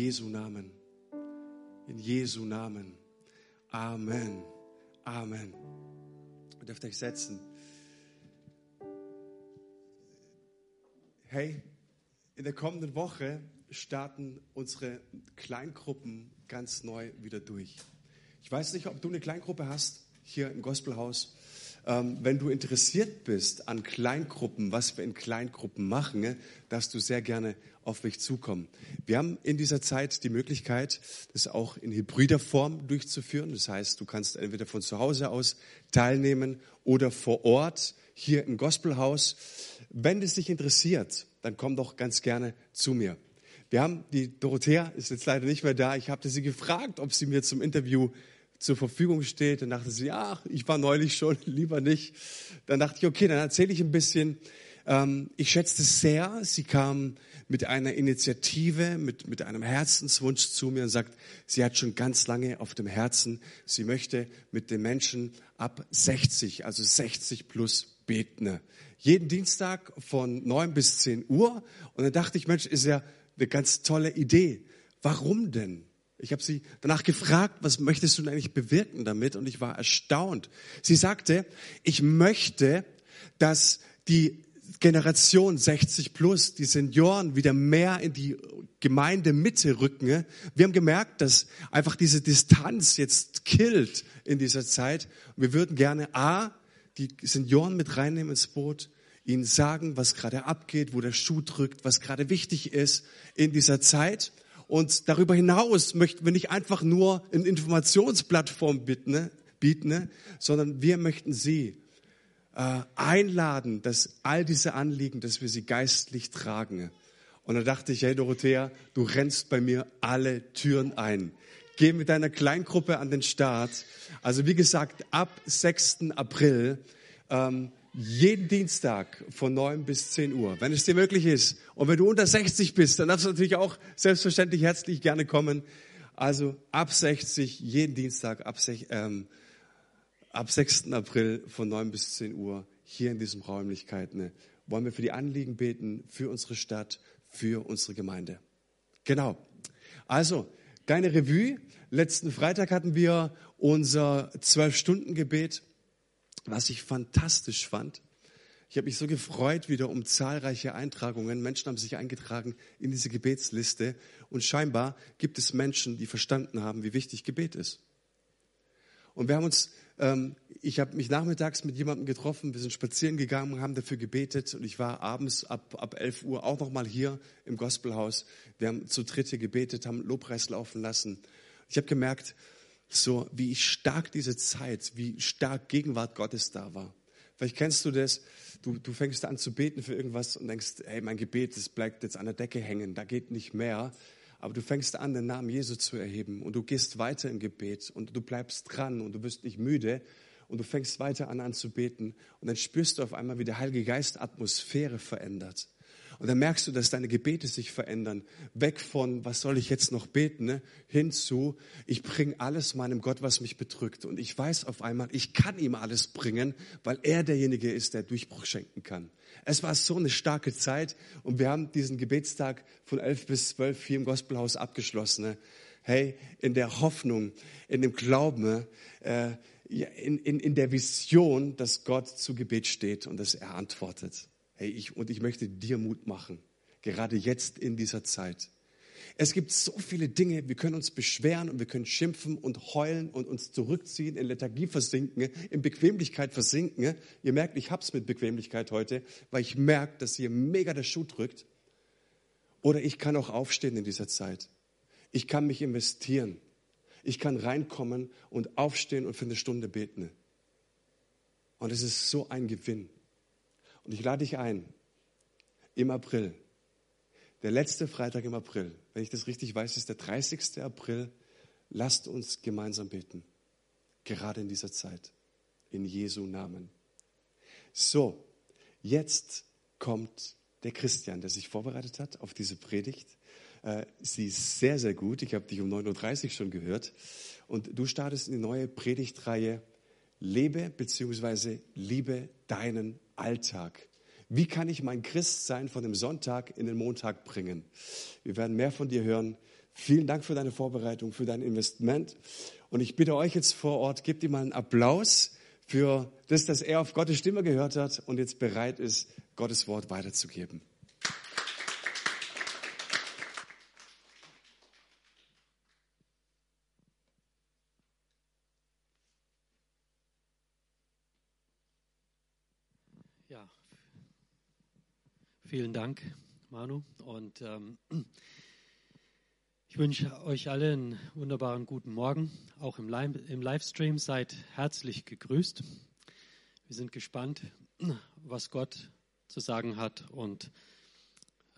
Jesu Namen. In Jesu Namen. Amen. Amen. Ihr dürft euch setzen. Hey, in der kommenden Woche starten unsere Kleingruppen ganz neu wieder durch. Ich weiß nicht, ob du eine Kleingruppe hast hier im Gospelhaus. Ähm, wenn du interessiert bist an Kleingruppen, was wir in Kleingruppen machen, ne, darfst du sehr gerne auf mich zukommen. Wir haben in dieser Zeit die Möglichkeit, das auch in hybrider Form durchzuführen. Das heißt, du kannst entweder von zu Hause aus teilnehmen oder vor Ort hier im Gospelhaus. Wenn es dich interessiert, dann komm doch ganz gerne zu mir. Wir haben, die Dorothea ist jetzt leider nicht mehr da. Ich habe sie gefragt, ob sie mir zum Interview zur Verfügung steht. Dann dachte sie, ach, ich war neulich schon, lieber nicht. Dann dachte ich, okay, dann erzähle ich ein bisschen. Ähm, ich schätzte sehr, sie kam mit einer Initiative, mit, mit einem Herzenswunsch zu mir und sagt, sie hat schon ganz lange auf dem Herzen, sie möchte mit den Menschen ab 60, also 60 plus beten. Jeden Dienstag von 9 bis 10 Uhr. Und dann dachte ich, Mensch, ist ja eine ganz tolle Idee. Warum denn? Ich habe sie danach gefragt, was möchtest du denn eigentlich bewirken damit? Und ich war erstaunt. Sie sagte, ich möchte, dass die Generation 60 plus, die Senioren wieder mehr in die Gemeindemitte rücken. Wir haben gemerkt, dass einfach diese Distanz jetzt killt in dieser Zeit. wir würden gerne A, die Senioren mit reinnehmen ins Boot, ihnen sagen, was gerade abgeht, wo der Schuh drückt, was gerade wichtig ist in dieser Zeit. Und darüber hinaus möchten wir nicht einfach nur eine Informationsplattform bieten, ne, bieten ne, sondern wir möchten Sie äh, einladen, dass all diese Anliegen, dass wir sie geistlich tragen. Und da dachte ich, hey Dorothea, du rennst bei mir alle Türen ein. Geh mit deiner Kleingruppe an den Start. Also wie gesagt, ab 6. April ähm, jeden Dienstag von 9 bis 10 Uhr, wenn es dir möglich ist. Und wenn du unter 60 bist, dann darfst du natürlich auch selbstverständlich herzlich gerne kommen. Also ab 60, jeden Dienstag, ab, ähm, ab 6. April von 9 bis 10 Uhr hier in diesen Räumlichkeiten ne, wollen wir für die Anliegen beten, für unsere Stadt, für unsere Gemeinde. Genau. Also, kleine Revue. Letzten Freitag hatten wir unser Zwölf-Stunden-Gebet was ich fantastisch fand. Ich habe mich so gefreut wieder um zahlreiche Eintragungen. Menschen haben sich eingetragen in diese Gebetsliste. Und scheinbar gibt es Menschen, die verstanden haben, wie wichtig Gebet ist. Und wir haben uns, ähm, ich habe mich nachmittags mit jemandem getroffen, wir sind spazieren gegangen haben dafür gebetet. Und ich war abends ab, ab 11 Uhr auch nochmal hier im Gospelhaus. Wir haben zu dritte gebetet, haben Lobpreis laufen lassen. Ich habe gemerkt, so wie stark diese Zeit, wie stark Gegenwart Gottes da war. Vielleicht kennst du das, du, du fängst an zu beten für irgendwas und denkst, hey, mein Gebet, das bleibt jetzt an der Decke hängen, da geht nicht mehr. Aber du fängst an, den Namen Jesu zu erheben und du gehst weiter im Gebet und du bleibst dran und du wirst nicht müde und du fängst weiter an, an zu beten und dann spürst du auf einmal, wie der Heilige Geist Atmosphäre verändert. Und dann merkst du, dass deine Gebete sich verändern. Weg von, was soll ich jetzt noch beten, ne? hin zu, ich bringe alles meinem Gott, was mich bedrückt. Und ich weiß auf einmal, ich kann ihm alles bringen, weil er derjenige ist, der Durchbruch schenken kann. Es war so eine starke Zeit und wir haben diesen Gebetstag von elf bis zwölf hier im Gospelhaus abgeschlossen. Ne? Hey, in der Hoffnung, in dem Glauben, äh, in, in, in der Vision, dass Gott zu Gebet steht und dass er antwortet. Hey, ich, und ich möchte dir Mut machen, gerade jetzt in dieser Zeit. Es gibt so viele Dinge, wir können uns beschweren und wir können schimpfen und heulen und uns zurückziehen, in Lethargie versinken, in Bequemlichkeit versinken. Ihr merkt, ich hab's mit Bequemlichkeit heute, weil ich merke, dass hier mega der Schuh drückt. Oder ich kann auch aufstehen in dieser Zeit. Ich kann mich investieren. Ich kann reinkommen und aufstehen und für eine Stunde beten. Und es ist so ein Gewinn. Und ich lade dich ein, im April, der letzte Freitag im April, wenn ich das richtig weiß, ist der 30. April, lasst uns gemeinsam beten. Gerade in dieser Zeit. In Jesu Namen. So, jetzt kommt der Christian, der sich vorbereitet hat auf diese Predigt. Äh, sie ist sehr, sehr gut. Ich habe dich um 9.30 Uhr schon gehört. Und du startest eine neue Predigtreihe. Lebe bzw. liebe deinen Alltag. Wie kann ich mein Christsein von dem Sonntag in den Montag bringen? Wir werden mehr von dir hören. Vielen Dank für deine Vorbereitung, für dein Investment. Und ich bitte euch jetzt vor Ort, gebt ihm mal einen Applaus für das, dass er auf Gottes Stimme gehört hat und jetzt bereit ist, Gottes Wort weiterzugeben. Ja, vielen Dank, Manu. Und ähm, ich wünsche euch alle einen wunderbaren guten Morgen. Auch im, Live im Livestream seid herzlich gegrüßt. Wir sind gespannt, was Gott zu sagen hat und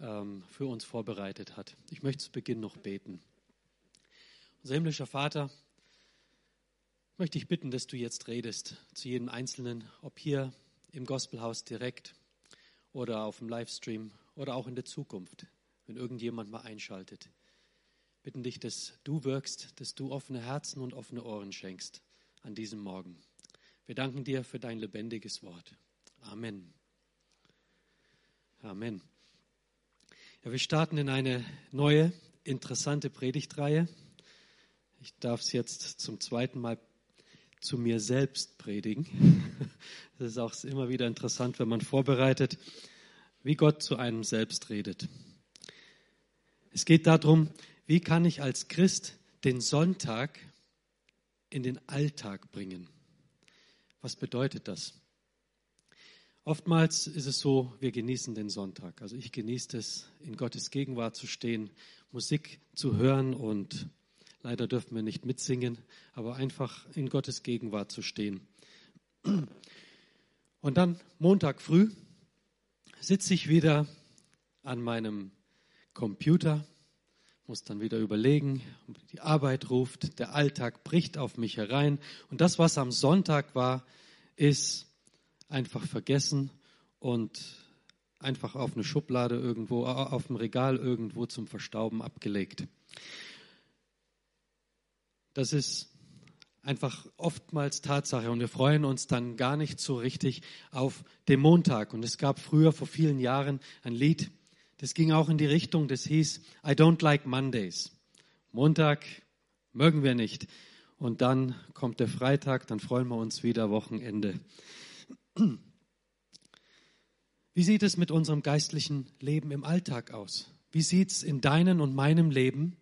ähm, für uns vorbereitet hat. Ich möchte zu Beginn noch beten. Unser himmlischer Vater, möchte ich bitten, dass du jetzt redest zu jedem Einzelnen, ob hier im Gospelhaus direkt oder auf dem Livestream oder auch in der Zukunft, wenn irgendjemand mal einschaltet. Bitten dich, dass du wirkst, dass du offene Herzen und offene Ohren schenkst an diesem Morgen. Wir danken dir für dein lebendiges Wort. Amen. Amen. Ja, wir starten in eine neue, interessante Predigtreihe. Ich darf es jetzt zum zweiten Mal zu mir selbst predigen. Das ist auch immer wieder interessant, wenn man vorbereitet, wie Gott zu einem selbst redet. Es geht darum, wie kann ich als Christ den Sonntag in den Alltag bringen? Was bedeutet das? Oftmals ist es so, wir genießen den Sonntag. Also ich genieße es, in Gottes Gegenwart zu stehen, Musik zu hören und Leider dürfen wir nicht mitsingen, aber einfach in Gottes Gegenwart zu stehen. Und dann Montag früh sitze ich wieder an meinem Computer, muss dann wieder überlegen, die Arbeit ruft, der Alltag bricht auf mich herein und das, was am Sonntag war, ist einfach vergessen und einfach auf eine Schublade irgendwo, auf dem Regal irgendwo zum Verstauben abgelegt. Das ist einfach oftmals Tatsache und wir freuen uns dann gar nicht so richtig auf den Montag. Und es gab früher vor vielen Jahren ein Lied, das ging auch in die Richtung, das hieß I don't like Mondays. Montag mögen wir nicht. Und dann kommt der Freitag, dann freuen wir uns wieder Wochenende. Wie sieht es mit unserem geistlichen Leben im Alltag aus? Wie sieht es in deinem und meinem Leben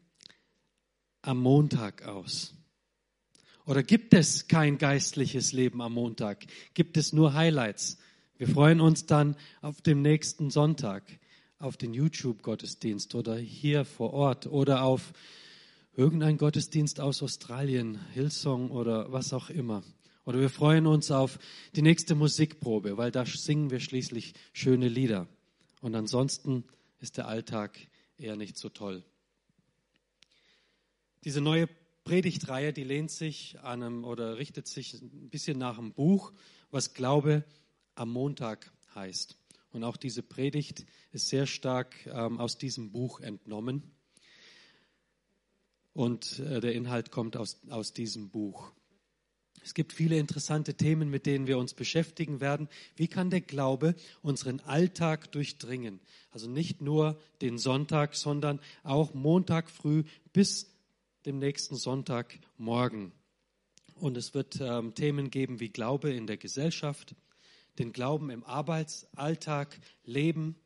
am Montag aus? Oder gibt es kein geistliches Leben am Montag? Gibt es nur Highlights? Wir freuen uns dann auf den nächsten Sonntag, auf den YouTube-Gottesdienst oder hier vor Ort oder auf irgendeinen Gottesdienst aus Australien, Hillsong oder was auch immer. Oder wir freuen uns auf die nächste Musikprobe, weil da singen wir schließlich schöne Lieder. Und ansonsten ist der Alltag eher nicht so toll. Diese neue Predigtreihe, die lehnt sich an einem oder richtet sich ein bisschen nach einem Buch, was Glaube am Montag heißt. Und auch diese Predigt ist sehr stark ähm, aus diesem Buch entnommen. Und äh, der Inhalt kommt aus, aus diesem Buch. Es gibt viele interessante Themen, mit denen wir uns beschäftigen werden. Wie kann der Glaube unseren Alltag durchdringen? Also nicht nur den Sonntag, sondern auch Montag früh bis dem nächsten Sonntagmorgen. Und es wird ähm, Themen geben wie Glaube in der Gesellschaft, den Glauben im Arbeitsalltag leben,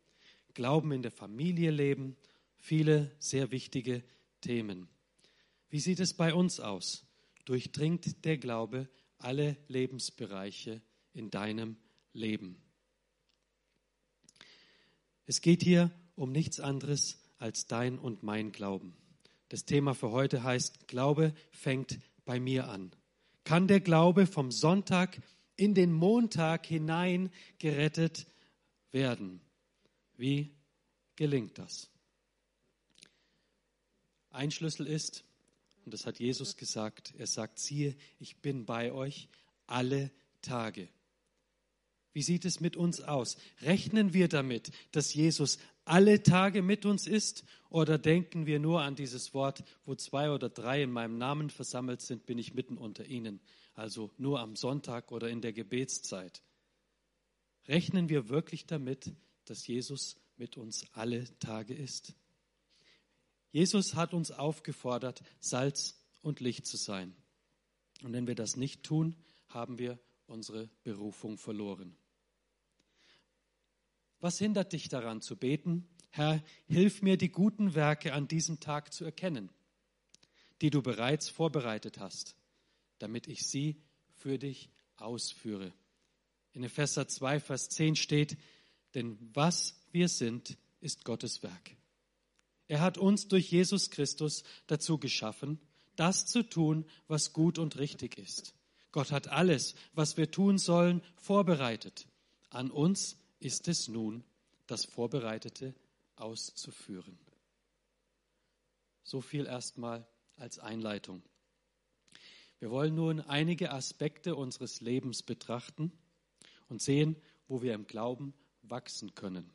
Glauben in der Familie leben, viele sehr wichtige Themen. Wie sieht es bei uns aus? Durchdringt der Glaube alle Lebensbereiche in deinem Leben? Es geht hier um nichts anderes als dein und mein Glauben. Das Thema für heute heißt, Glaube fängt bei mir an. Kann der Glaube vom Sonntag in den Montag hinein gerettet werden? Wie gelingt das? Ein Schlüssel ist, und das hat Jesus gesagt, er sagt, siehe, ich bin bei euch alle Tage. Wie sieht es mit uns aus? Rechnen wir damit, dass Jesus alle Tage mit uns ist? Oder denken wir nur an dieses Wort, wo zwei oder drei in meinem Namen versammelt sind, bin ich mitten unter ihnen? Also nur am Sonntag oder in der Gebetszeit. Rechnen wir wirklich damit, dass Jesus mit uns alle Tage ist? Jesus hat uns aufgefordert, Salz und Licht zu sein. Und wenn wir das nicht tun, haben wir unsere Berufung verloren. Was hindert dich daran zu beten? Herr, hilf mir, die guten Werke an diesem Tag zu erkennen, die du bereits vorbereitet hast, damit ich sie für dich ausführe. In Epheser 2, Vers 10 steht, denn was wir sind, ist Gottes Werk. Er hat uns durch Jesus Christus dazu geschaffen, das zu tun, was gut und richtig ist. Gott hat alles, was wir tun sollen, vorbereitet. An uns ist es nun, das Vorbereitete auszuführen. So viel erstmal als Einleitung. Wir wollen nun einige Aspekte unseres Lebens betrachten und sehen, wo wir im Glauben wachsen können,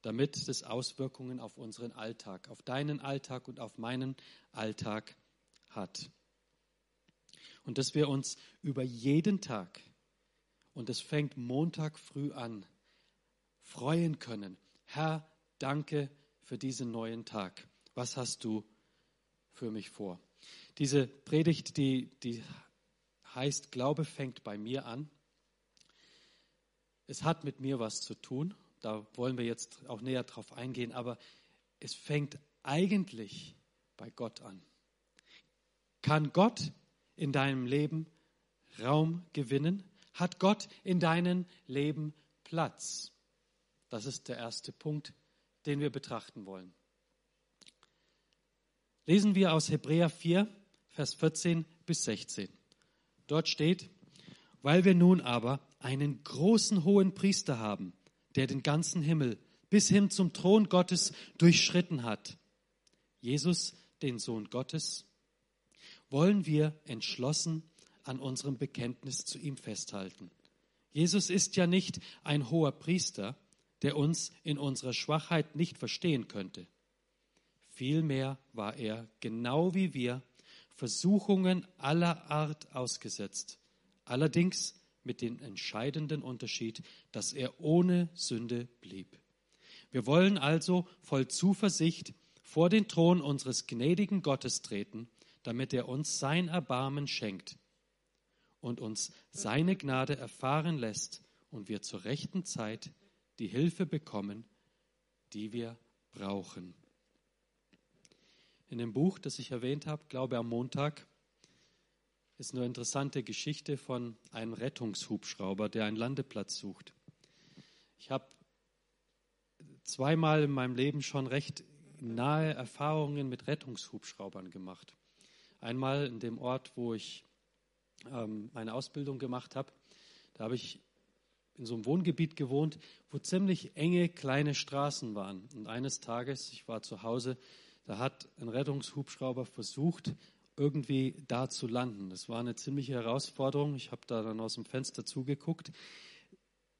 damit es Auswirkungen auf unseren Alltag, auf deinen Alltag und auf meinen Alltag hat. Und dass wir uns über jeden Tag, und es fängt Montag früh an, freuen können. Herr, danke für diesen neuen Tag. Was hast du für mich vor? Diese Predigt, die, die heißt, Glaube fängt bei mir an. Es hat mit mir was zu tun. Da wollen wir jetzt auch näher drauf eingehen. Aber es fängt eigentlich bei Gott an. Kann Gott in deinem Leben Raum gewinnen? Hat Gott in deinem Leben Platz? Das ist der erste Punkt, den wir betrachten wollen. Lesen wir aus Hebräer 4, Vers 14 bis 16. Dort steht, weil wir nun aber einen großen hohen Priester haben, der den ganzen Himmel bis hin zum Thron Gottes durchschritten hat, Jesus, den Sohn Gottes, wollen wir entschlossen an unserem Bekenntnis zu ihm festhalten. Jesus ist ja nicht ein hoher Priester, der uns in unserer Schwachheit nicht verstehen könnte. Vielmehr war er, genau wie wir, Versuchungen aller Art ausgesetzt, allerdings mit dem entscheidenden Unterschied, dass er ohne Sünde blieb. Wir wollen also voll Zuversicht vor den Thron unseres gnädigen Gottes treten, damit er uns sein Erbarmen schenkt und uns seine Gnade erfahren lässt und wir zur rechten Zeit die Hilfe bekommen, die wir brauchen. In dem Buch, das ich erwähnt habe, Glaube am Montag, ist eine interessante Geschichte von einem Rettungshubschrauber, der einen Landeplatz sucht. Ich habe zweimal in meinem Leben schon recht nahe Erfahrungen mit Rettungshubschraubern gemacht. Einmal in dem Ort, wo ich ähm, meine Ausbildung gemacht habe. Da habe ich in so einem Wohngebiet gewohnt, wo ziemlich enge kleine Straßen waren. Und eines Tages, ich war zu Hause, da hat ein Rettungshubschrauber versucht, irgendwie da zu landen. Das war eine ziemliche Herausforderung. Ich habe da dann aus dem Fenster zugeguckt.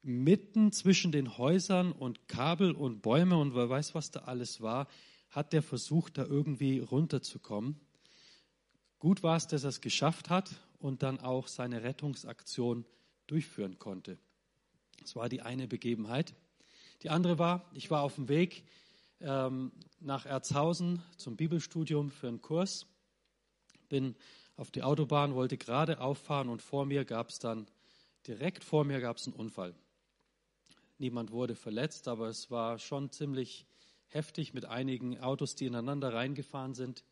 Mitten zwischen den Häusern und Kabel und Bäume und wer weiß, was da alles war, hat der versucht, da irgendwie runterzukommen. Gut war es, dass er es geschafft hat und dann auch seine Rettungsaktion durchführen konnte. Das war die eine Begebenheit. Die andere war, ich war auf dem Weg ähm, nach Erzhausen zum Bibelstudium für einen Kurs, bin auf die Autobahn, wollte gerade auffahren und vor mir gab es dann, direkt vor mir gab es einen Unfall. Niemand wurde verletzt, aber es war schon ziemlich heftig mit einigen Autos, die ineinander reingefahren sind.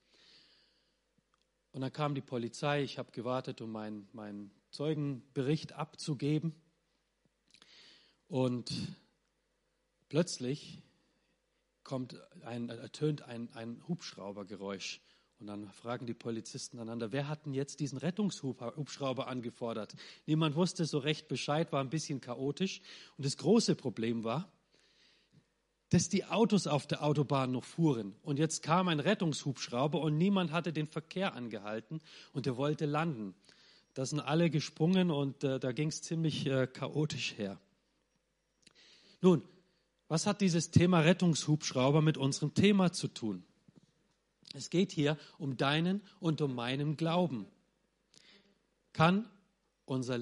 Und dann kam die Polizei, ich habe gewartet, um meinen, meinen Zeugenbericht abzugeben. Und plötzlich kommt ein, ertönt ein, ein Hubschraubergeräusch. Und dann fragen die Polizisten einander, wer hat denn jetzt diesen Rettungshubschrauber angefordert? Niemand wusste so recht Bescheid, war ein bisschen chaotisch. Und das große Problem war, dass die Autos auf der Autobahn noch fuhren. Und jetzt kam ein Rettungshubschrauber und niemand hatte den Verkehr angehalten und er wollte landen. Da sind alle gesprungen und äh, da ging es ziemlich äh, chaotisch her. Nun, was hat dieses Thema Rettungshubschrauber mit unserem Thema zu tun? Es geht hier um deinen und um meinen Glauben. Kann unser,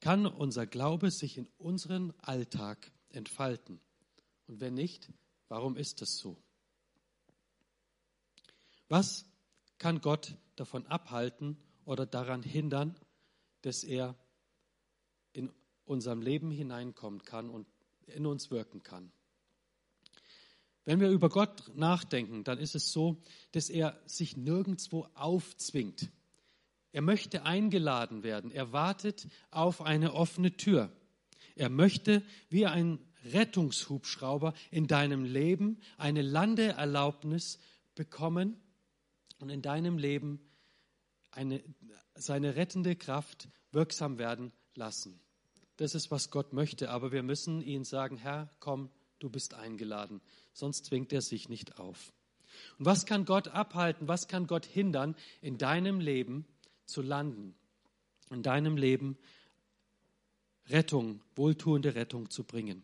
kann unser Glaube sich in unseren Alltag entfalten? Und wenn nicht, warum ist das so? Was kann Gott davon abhalten oder daran hindern, dass er in unserem Leben hineinkommen kann und in uns wirken kann? Wenn wir über Gott nachdenken, dann ist es so, dass er sich nirgendwo aufzwingt. Er möchte eingeladen werden. Er wartet auf eine offene Tür. Er möchte wie ein Rettungshubschrauber in deinem Leben eine Landeerlaubnis bekommen und in deinem Leben eine, seine rettende Kraft wirksam werden lassen. Das ist, was Gott möchte, aber wir müssen ihn sagen, Herr, komm, du bist eingeladen, sonst zwingt er sich nicht auf. Und was kann Gott abhalten, was kann Gott hindern, in deinem Leben zu landen, in deinem Leben Rettung, wohltuende Rettung zu bringen?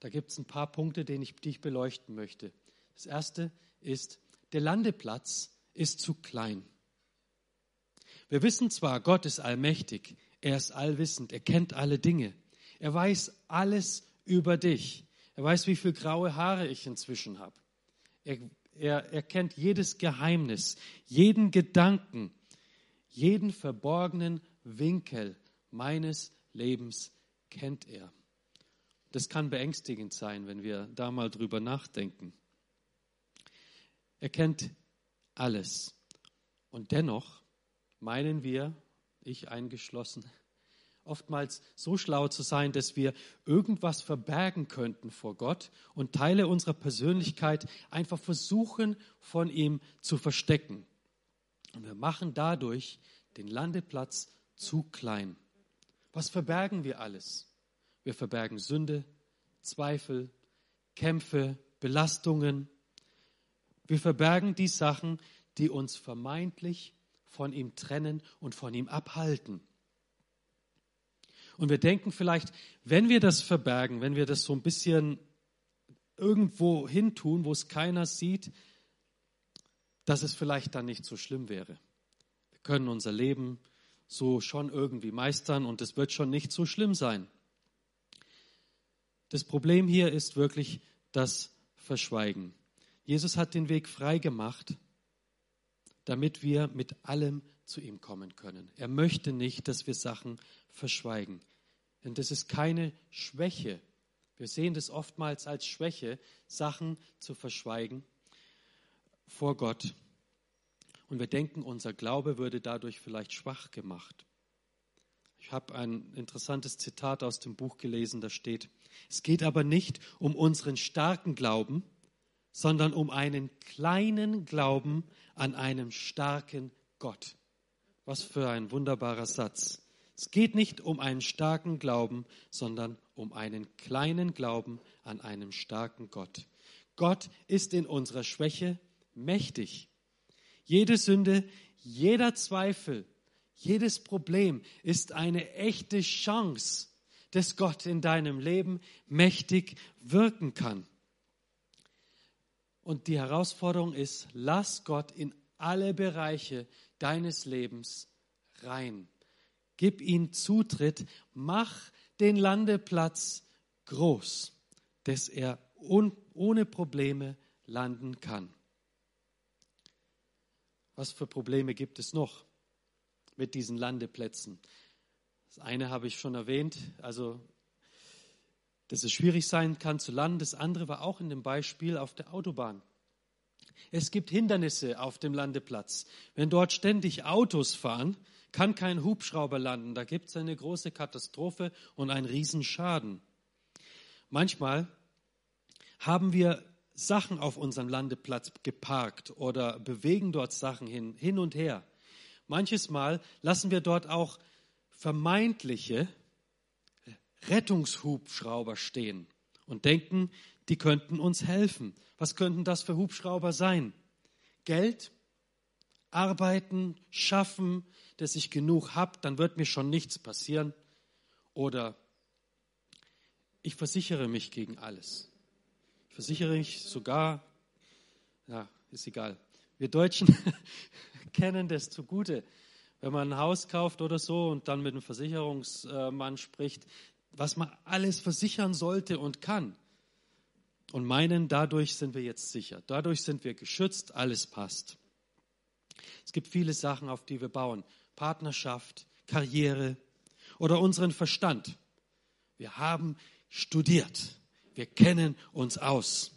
Da gibt es ein paar Punkte, die ich, die ich beleuchten möchte. Das erste ist, der Landeplatz ist zu klein. Wir wissen zwar, Gott ist allmächtig, er ist allwissend, er kennt alle Dinge, er weiß alles über dich, er weiß, wie viele graue Haare ich inzwischen habe. Er, er, er kennt jedes Geheimnis, jeden Gedanken, jeden verborgenen Winkel meines Lebens kennt er. Das kann beängstigend sein, wenn wir da mal drüber nachdenken. Er kennt alles. Und dennoch meinen wir, ich eingeschlossen, oftmals so schlau zu sein, dass wir irgendwas verbergen könnten vor Gott und Teile unserer Persönlichkeit einfach versuchen von ihm zu verstecken. Und wir machen dadurch den Landeplatz zu klein. Was verbergen wir alles? Wir verbergen Sünde, Zweifel, Kämpfe, Belastungen, wir verbergen die Sachen, die uns vermeintlich von ihm trennen und von ihm abhalten. Und wir denken vielleicht, wenn wir das verbergen, wenn wir das so ein bisschen irgendwo hin tun, wo es keiner sieht, dass es vielleicht dann nicht so schlimm wäre. Wir können unser Leben so schon irgendwie meistern und es wird schon nicht so schlimm sein. Das Problem hier ist wirklich das Verschweigen. Jesus hat den Weg frei gemacht, damit wir mit allem zu ihm kommen können. Er möchte nicht, dass wir Sachen verschweigen. Denn das ist keine Schwäche. Wir sehen das oftmals als Schwäche, Sachen zu verschweigen vor Gott. Und wir denken, unser Glaube würde dadurch vielleicht schwach gemacht. Ich habe ein interessantes Zitat aus dem Buch gelesen, da steht, es geht aber nicht um unseren starken Glauben, sondern um einen kleinen Glauben an einem starken Gott. Was für ein wunderbarer Satz. Es geht nicht um einen starken Glauben, sondern um einen kleinen Glauben an einem starken Gott. Gott ist in unserer Schwäche mächtig. Jede Sünde, jeder Zweifel, jedes Problem ist eine echte Chance, dass Gott in deinem Leben mächtig wirken kann. Und die Herausforderung ist, lass Gott in alle Bereiche deines Lebens rein. Gib ihm Zutritt, mach den Landeplatz groß, dass er ohne Probleme landen kann. Was für Probleme gibt es noch mit diesen Landeplätzen? Das eine habe ich schon erwähnt, also dass es schwierig sein kann zu landen. Das andere war auch in dem Beispiel auf der Autobahn. Es gibt Hindernisse auf dem Landeplatz. Wenn dort ständig Autos fahren, kann kein Hubschrauber landen. Da gibt es eine große Katastrophe und einen Riesenschaden. Manchmal haben wir Sachen auf unserem Landeplatz geparkt oder bewegen dort Sachen hin, hin und her. Manches Mal lassen wir dort auch vermeintliche Rettungshubschrauber stehen und denken, die könnten uns helfen. Was könnten das für Hubschrauber sein? Geld, arbeiten, schaffen, dass ich genug habe, dann wird mir schon nichts passieren. Oder ich versichere mich gegen alles. Ich versichere mich sogar, ja, ist egal. Wir Deutschen kennen das zugute. Wenn man ein Haus kauft oder so und dann mit einem Versicherungsmann spricht, was man alles versichern sollte und kann. Und meinen, dadurch sind wir jetzt sicher. Dadurch sind wir geschützt, alles passt. Es gibt viele Sachen, auf die wir bauen. Partnerschaft, Karriere oder unseren Verstand. Wir haben studiert. Wir kennen uns aus.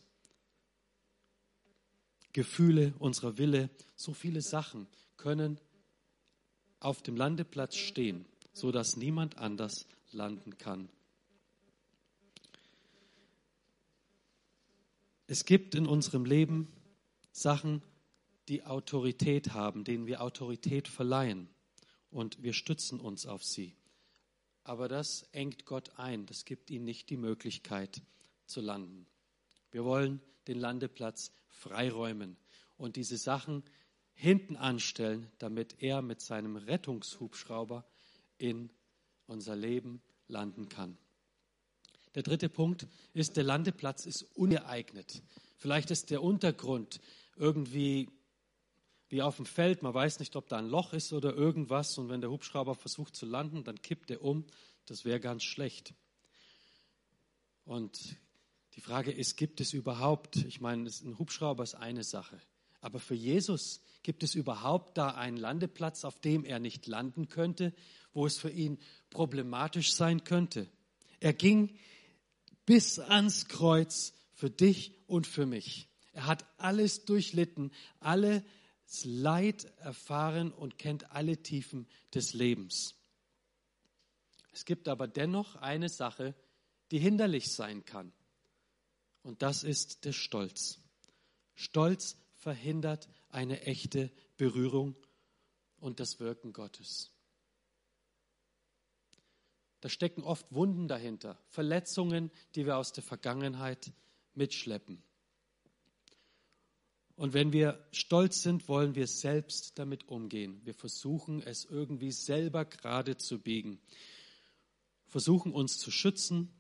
Gefühle, unser Wille, so viele Sachen können auf dem Landeplatz stehen, so dass niemand anders landen kann. Es gibt in unserem Leben Sachen, die Autorität haben, denen wir Autorität verleihen und wir stützen uns auf sie. Aber das engt Gott ein, das gibt ihm nicht die Möglichkeit zu landen. Wir wollen den Landeplatz freiräumen und diese Sachen hinten anstellen, damit er mit seinem Rettungshubschrauber in unser Leben landen kann. Der dritte Punkt ist, der Landeplatz ist ungeeignet. Vielleicht ist der Untergrund irgendwie wie auf dem Feld, man weiß nicht, ob da ein Loch ist oder irgendwas und wenn der Hubschrauber versucht zu landen, dann kippt er um. Das wäre ganz schlecht. Und die Frage ist, gibt es überhaupt, ich meine, ein Hubschrauber ist eine Sache, aber für Jesus gibt es überhaupt da einen Landeplatz, auf dem er nicht landen könnte, wo es für ihn problematisch sein könnte. Er ging bis ans Kreuz für dich und für mich. Er hat alles durchlitten, alles Leid erfahren und kennt alle Tiefen des Lebens. Es gibt aber dennoch eine Sache, die hinderlich sein kann. Und das ist der Stolz. Stolz verhindert eine echte Berührung und das Wirken Gottes. Da stecken oft Wunden dahinter, Verletzungen, die wir aus der Vergangenheit mitschleppen. Und wenn wir stolz sind, wollen wir selbst damit umgehen. Wir versuchen es irgendwie selber gerade zu biegen, versuchen uns zu schützen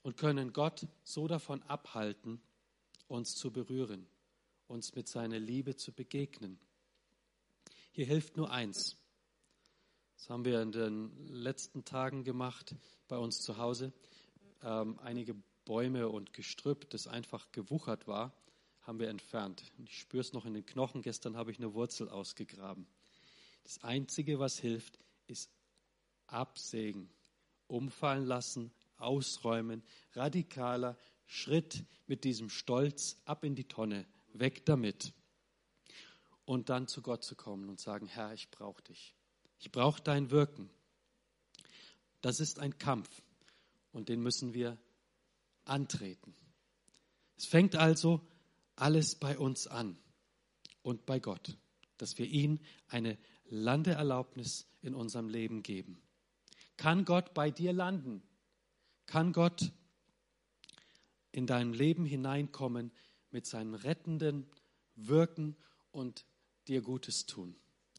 und können Gott so davon abhalten, uns zu berühren, uns mit seiner Liebe zu begegnen. Hier hilft nur eins. Das haben wir in den letzten Tagen gemacht bei uns zu Hause. Ähm, einige Bäume und Gestrüpp, das einfach gewuchert war haben wir entfernt. Ich spüre es noch in den Knochen. Gestern habe ich eine Wurzel ausgegraben. Das Einzige, was hilft, ist absägen, umfallen lassen, ausräumen, radikaler Schritt mit diesem Stolz ab in die Tonne, weg damit. Und dann zu Gott zu kommen und sagen, Herr, ich brauche dich. Ich brauche dein Wirken. Das ist ein Kampf und den müssen wir antreten. Es fängt also alles bei uns an und bei Gott, dass wir ihm eine Landeerlaubnis in unserem Leben geben. Kann Gott bei dir landen? Kann Gott in dein Leben hineinkommen mit seinem rettenden Wirken und dir Gutes tun?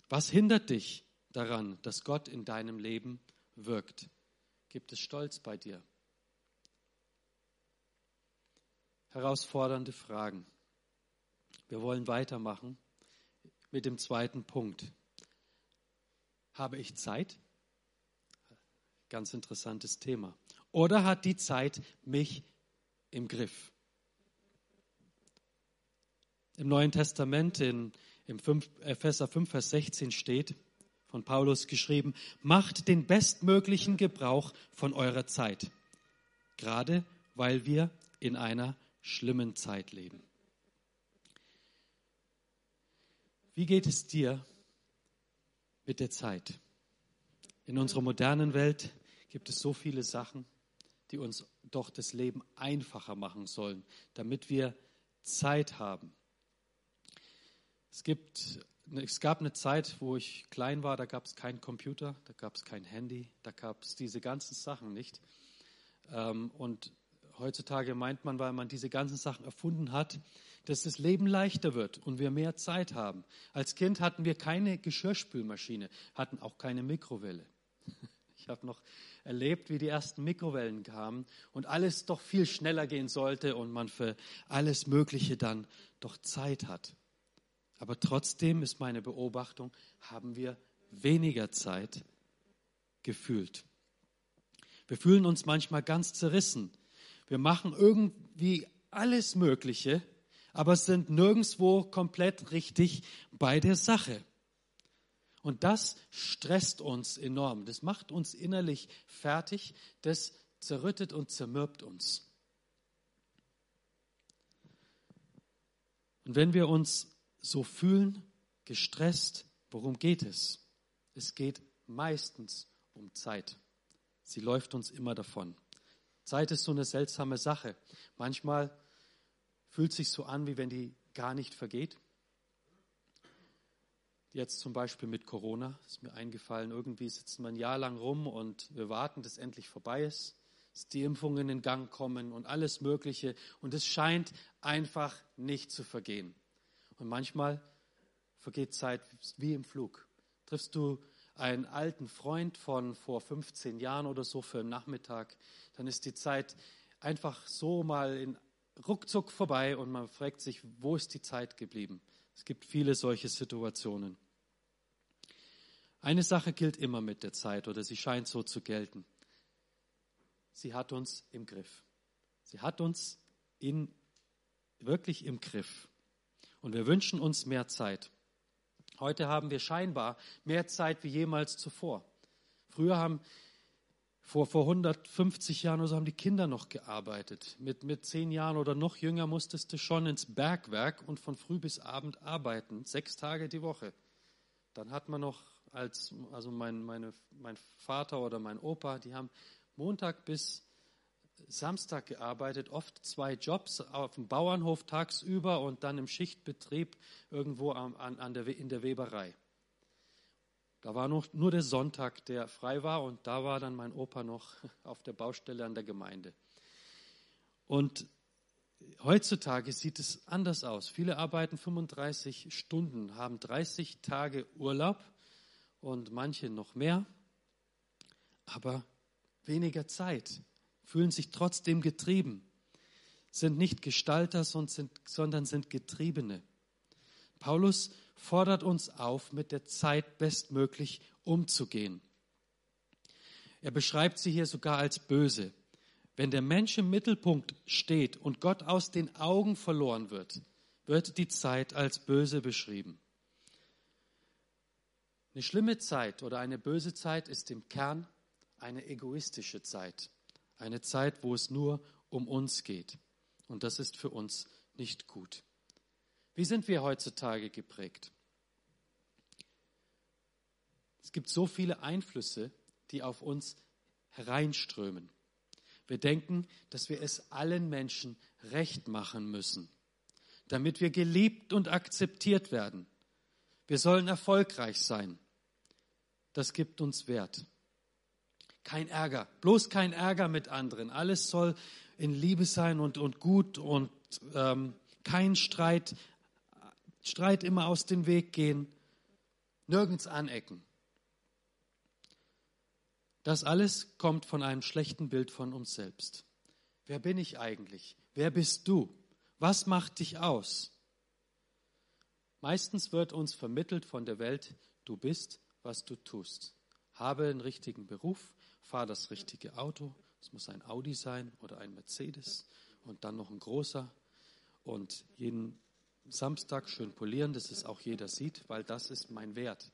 Was hindert dich daran, dass Gott in deinem Leben wirkt? Gibt es Stolz bei dir? Herausfordernde Fragen. Wir wollen weitermachen mit dem zweiten Punkt. Habe ich Zeit? Ganz interessantes Thema. Oder hat die Zeit mich im Griff? Im Neuen Testament, in, im 5, Epheser 5, Vers 16 steht, von Paulus geschrieben, macht den bestmöglichen Gebrauch von eurer Zeit, gerade weil wir in einer schlimmen Zeit leben. Wie geht es dir mit der Zeit? In unserer modernen Welt gibt es so viele Sachen, die uns doch das Leben einfacher machen sollen, damit wir Zeit haben. Es, gibt, es gab eine Zeit, wo ich klein war, da gab es keinen Computer, da gab es kein Handy, da gab es diese ganzen Sachen nicht. Ähm, und heutzutage meint man, weil man diese ganzen Sachen erfunden hat, dass das Leben leichter wird und wir mehr Zeit haben. Als Kind hatten wir keine Geschirrspülmaschine, hatten auch keine Mikrowelle. Ich habe noch erlebt, wie die ersten Mikrowellen kamen und alles doch viel schneller gehen sollte und man für alles Mögliche dann doch Zeit hat. Aber trotzdem ist meine Beobachtung, haben wir weniger Zeit gefühlt. Wir fühlen uns manchmal ganz zerrissen. Wir machen irgendwie alles Mögliche, aber sind nirgendwo komplett richtig bei der Sache. Und das stresst uns enorm. Das macht uns innerlich fertig. Das zerrüttet und zermürbt uns. Und wenn wir uns so fühlen, gestresst, worum geht es? Es geht meistens um Zeit. Sie läuft uns immer davon. Zeit ist so eine seltsame Sache. Manchmal fühlt sich so an, wie wenn die gar nicht vergeht. Jetzt zum Beispiel mit Corona ist mir eingefallen, irgendwie sitzt man ein Jahr lang rum und wir warten, dass endlich vorbei ist, dass die Impfungen in Gang kommen und alles Mögliche. Und es scheint einfach nicht zu vergehen. Und manchmal vergeht Zeit wie im Flug. Triffst du einen alten Freund von vor 15 Jahren oder so für einen Nachmittag, dann ist die Zeit einfach so mal in ruckzuck vorbei und man fragt sich, wo ist die Zeit geblieben? Es gibt viele solche Situationen. Eine Sache gilt immer mit der Zeit oder sie scheint so zu gelten. Sie hat uns im Griff. Sie hat uns in, wirklich im Griff. Und wir wünschen uns mehr Zeit. Heute haben wir scheinbar mehr Zeit wie jemals zuvor. Früher haben vor, vor 150 Jahren oder so haben die Kinder noch gearbeitet. Mit, mit zehn Jahren oder noch jünger musstest du schon ins Bergwerk und von früh bis Abend arbeiten, sechs Tage die Woche. Dann hat man noch als, also mein, meine, mein Vater oder mein Opa, die haben Montag bis Samstag gearbeitet, oft zwei Jobs auf dem Bauernhof tagsüber und dann im Schichtbetrieb irgendwo an, an der, in der Weberei. Da war noch, nur der Sonntag, der frei war und da war dann mein Opa noch auf der Baustelle an der Gemeinde. Und heutzutage sieht es anders aus. Viele arbeiten 35 Stunden, haben 30 Tage Urlaub und manche noch mehr, aber weniger Zeit, fühlen sich trotzdem getrieben, sind nicht Gestalter, sondern sind Getriebene. Paulus fordert uns auf, mit der Zeit bestmöglich umzugehen. Er beschreibt sie hier sogar als böse. Wenn der Mensch im Mittelpunkt steht und Gott aus den Augen verloren wird, wird die Zeit als böse beschrieben. Eine schlimme Zeit oder eine böse Zeit ist im Kern eine egoistische Zeit. Eine Zeit, wo es nur um uns geht. Und das ist für uns nicht gut. Wie sind wir heutzutage geprägt? Es gibt so viele Einflüsse, die auf uns hereinströmen. Wir denken, dass wir es allen Menschen recht machen müssen, damit wir geliebt und akzeptiert werden. Wir sollen erfolgreich sein. Das gibt uns Wert. Kein Ärger, bloß kein Ärger mit anderen. Alles soll in Liebe sein und, und gut und ähm, kein Streit, Streit immer aus dem Weg gehen, nirgends anecken. Das alles kommt von einem schlechten Bild von uns selbst. Wer bin ich eigentlich? Wer bist du? Was macht dich aus? Meistens wird uns vermittelt von der Welt, du bist, was du tust. Habe einen richtigen Beruf, fahre das richtige Auto. Es muss ein Audi sein oder ein Mercedes und dann noch ein großer. Und jeden Samstag schön polieren, dass es auch jeder sieht, weil das ist mein Wert.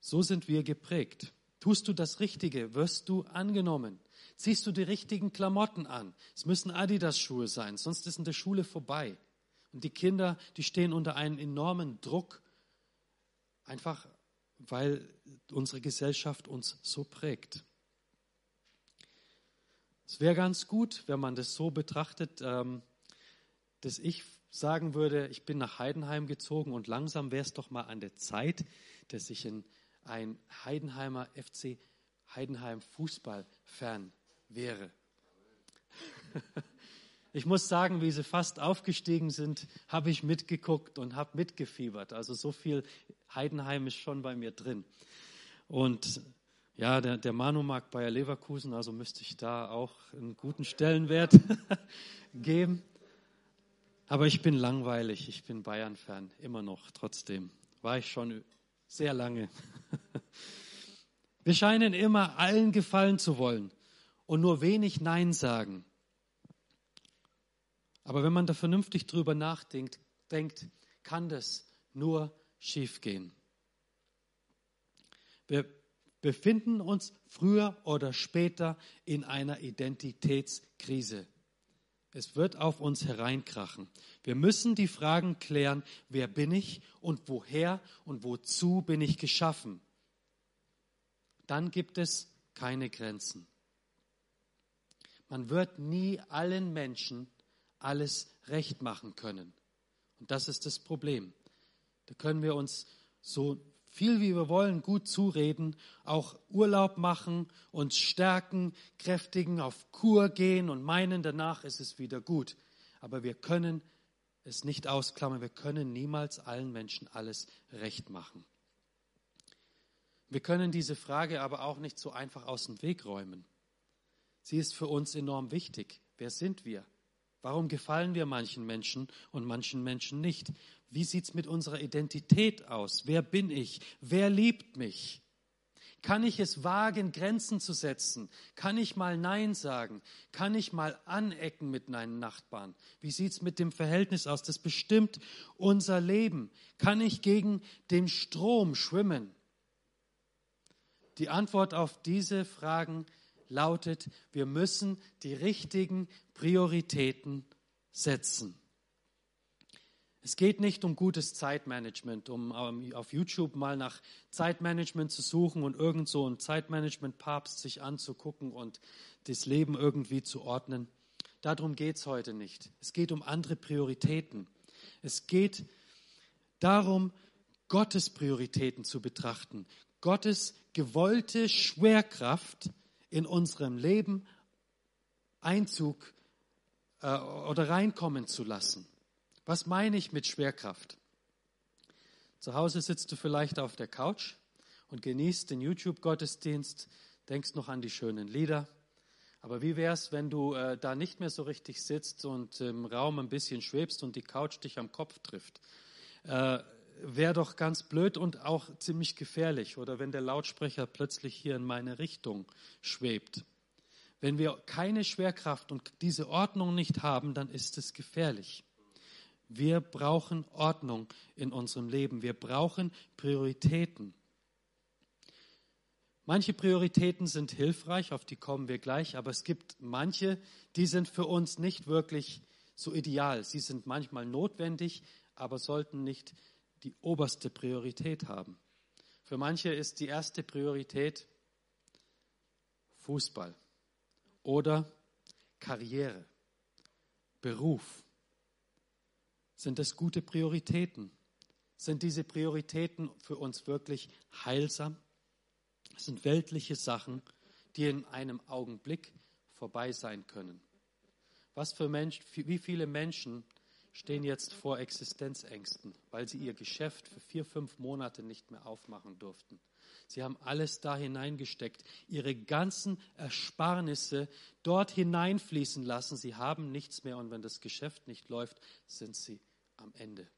So sind wir geprägt. Tust du das Richtige, wirst du angenommen. Ziehst du die richtigen Klamotten an. Es müssen Adidas-Schuhe sein, sonst ist in der Schule vorbei. Und die Kinder, die stehen unter einem enormen Druck, einfach weil unsere Gesellschaft uns so prägt. Es wäre ganz gut, wenn man das so betrachtet, ähm, dass ich sagen würde, ich bin nach Heidenheim gezogen und langsam wäre es doch mal an der Zeit, dass ich ein, ein Heidenheimer FC Heidenheim Fußballfan wäre. Ich muss sagen, wie sie fast aufgestiegen sind, habe ich mitgeguckt und habe mitgefiebert. Also so viel Heidenheim ist schon bei mir drin. Und ja, der, der Manu Bayer Leverkusen, also müsste ich da auch einen guten Stellenwert geben. Aber ich bin langweilig, ich bin Bayern-Fan, immer noch, trotzdem. War ich schon sehr lange. Wir scheinen immer allen gefallen zu wollen und nur wenig Nein sagen. Aber wenn man da vernünftig drüber nachdenkt, denkt, kann das nur schiefgehen. Wir befinden uns früher oder später in einer Identitätskrise. Es wird auf uns hereinkrachen. Wir müssen die Fragen klären, wer bin ich und woher und wozu bin ich geschaffen. Dann gibt es keine Grenzen. Man wird nie allen Menschen alles recht machen können. Und das ist das Problem. Da können wir uns so viel wie wir wollen gut zureden, auch Urlaub machen, uns stärken, kräftigen, auf Kur gehen und meinen, danach ist es wieder gut. Aber wir können es nicht ausklammern, wir können niemals allen Menschen alles recht machen. Wir können diese Frage aber auch nicht so einfach aus dem Weg räumen. Sie ist für uns enorm wichtig. Wer sind wir? Warum gefallen wir manchen Menschen und manchen Menschen nicht? Wie sieht es mit unserer Identität aus? Wer bin ich? Wer liebt mich? Kann ich es wagen, Grenzen zu setzen? Kann ich mal Nein sagen? Kann ich mal anecken mit meinen Nachbarn? Wie sieht es mit dem Verhältnis aus? Das bestimmt unser Leben. Kann ich gegen den Strom schwimmen? Die Antwort auf diese Fragen lautet, wir müssen die richtigen Prioritäten setzen. Es geht nicht um gutes Zeitmanagement, um auf YouTube mal nach Zeitmanagement zu suchen und irgend so ein Zeitmanagement-Papst sich anzugucken und das Leben irgendwie zu ordnen. Darum geht es heute nicht. Es geht um andere Prioritäten. Es geht darum, Gottes Prioritäten zu betrachten. Gottes gewollte Schwerkraft in unserem Leben Einzug äh, oder reinkommen zu lassen. Was meine ich mit Schwerkraft? Zu Hause sitzt du vielleicht auf der Couch und genießt den YouTube-Gottesdienst, denkst noch an die schönen Lieder. Aber wie wäre es, wenn du äh, da nicht mehr so richtig sitzt und im Raum ein bisschen schwebst und die Couch dich am Kopf trifft? Äh, wäre doch ganz blöd und auch ziemlich gefährlich. Oder wenn der Lautsprecher plötzlich hier in meine Richtung schwebt. Wenn wir keine Schwerkraft und diese Ordnung nicht haben, dann ist es gefährlich. Wir brauchen Ordnung in unserem Leben. Wir brauchen Prioritäten. Manche Prioritäten sind hilfreich, auf die kommen wir gleich, aber es gibt manche, die sind für uns nicht wirklich so ideal. Sie sind manchmal notwendig, aber sollten nicht die oberste Priorität haben. Für manche ist die erste Priorität Fußball oder Karriere, Beruf. Sind das gute Prioritäten? Sind diese Prioritäten für uns wirklich heilsam? Das sind weltliche Sachen, die in einem Augenblick vorbei sein können. Was für Mensch, wie viele Menschen stehen jetzt vor Existenzängsten, weil sie ihr Geschäft für vier, fünf Monate nicht mehr aufmachen durften. Sie haben alles da hineingesteckt, ihre ganzen Ersparnisse dort hineinfließen lassen. Sie haben nichts mehr und wenn das Geschäft nicht läuft, sind sie am Ende.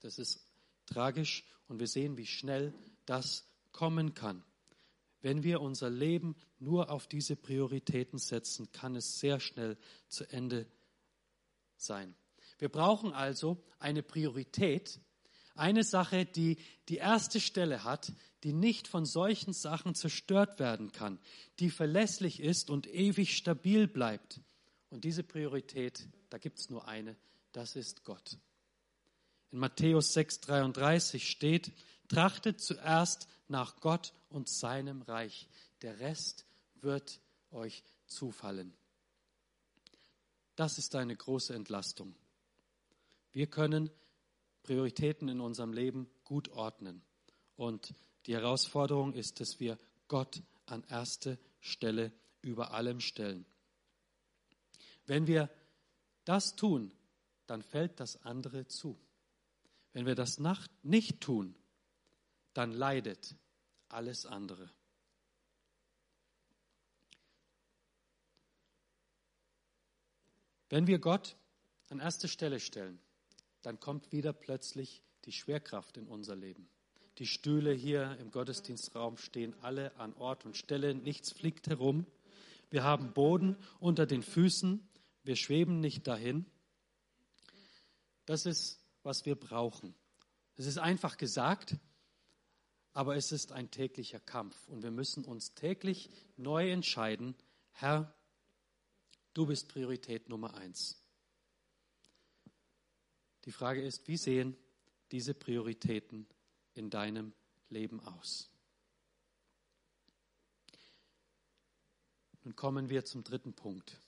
Das ist tragisch und wir sehen, wie schnell das kommen kann. Wenn wir unser Leben nur auf diese Prioritäten setzen, kann es sehr schnell zu Ende sein. Wir brauchen also eine Priorität, eine Sache, die die erste Stelle hat, die nicht von solchen Sachen zerstört werden kann, die verlässlich ist und ewig stabil bleibt. Und diese Priorität, da gibt es nur eine, das ist Gott. In Matthäus 6:33 steht, trachtet zuerst nach Gott und seinem Reich, der Rest wird euch zufallen. Das ist eine große Entlastung. Wir können Prioritäten in unserem Leben gut ordnen. Und die Herausforderung ist, dass wir Gott an erste Stelle über allem stellen. Wenn wir das tun, dann fällt das andere zu. Wenn wir das nicht tun, dann leidet alles andere. Wenn wir Gott an erste Stelle stellen, dann kommt wieder plötzlich die Schwerkraft in unser Leben. Die Stühle hier im Gottesdienstraum stehen alle an Ort und Stelle, nichts fliegt herum. Wir haben Boden unter den Füßen, wir schweben nicht dahin. Das ist, was wir brauchen. Es ist einfach gesagt, aber es ist ein täglicher Kampf und wir müssen uns täglich neu entscheiden, Herr, du bist Priorität Nummer eins. Die Frage ist, wie sehen diese Prioritäten in deinem Leben aus? Nun kommen wir zum dritten Punkt.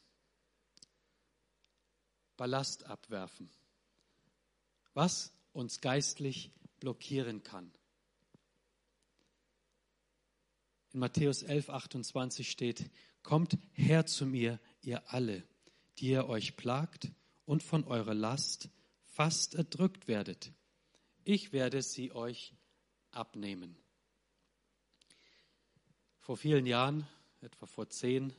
Ballast abwerfen. Was uns geistlich blockieren kann. In Matthäus 11, 28 steht, Kommt her zu mir, ihr alle, die ihr euch plagt und von eurer Last fast erdrückt werdet. Ich werde sie euch abnehmen. Vor vielen Jahren, etwa vor zehn,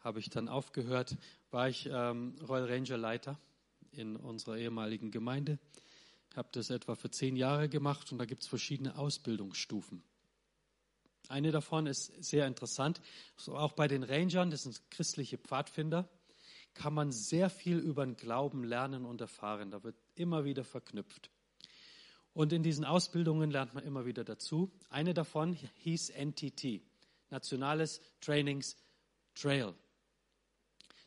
habe ich dann aufgehört, war ich ähm, Royal Ranger Leiter in unserer ehemaligen Gemeinde. Ich habe das etwa für zehn Jahre gemacht und da gibt es verschiedene Ausbildungsstufen. Eine davon ist sehr interessant, auch bei den Rangern, das sind christliche Pfadfinder kann man sehr viel über den Glauben lernen und erfahren. Da wird immer wieder verknüpft. Und in diesen Ausbildungen lernt man immer wieder dazu. Eine davon hieß NTT, Nationales Trainings Trail.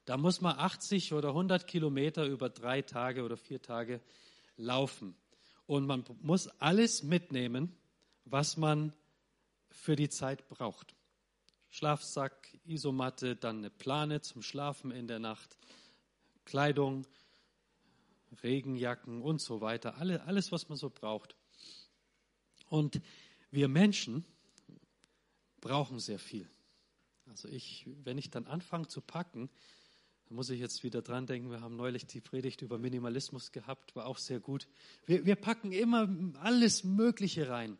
Da muss man 80 oder 100 Kilometer über drei Tage oder vier Tage laufen. Und man muss alles mitnehmen, was man für die Zeit braucht. Schlafsack, Isomatte, dann eine Plane zum Schlafen in der Nacht, Kleidung, Regenjacken und so weiter. Alle, alles, was man so braucht. Und wir Menschen brauchen sehr viel. Also ich, wenn ich dann anfange zu packen, dann muss ich jetzt wieder dran denken, wir haben neulich die Predigt über Minimalismus gehabt, war auch sehr gut. Wir, wir packen immer alles Mögliche rein.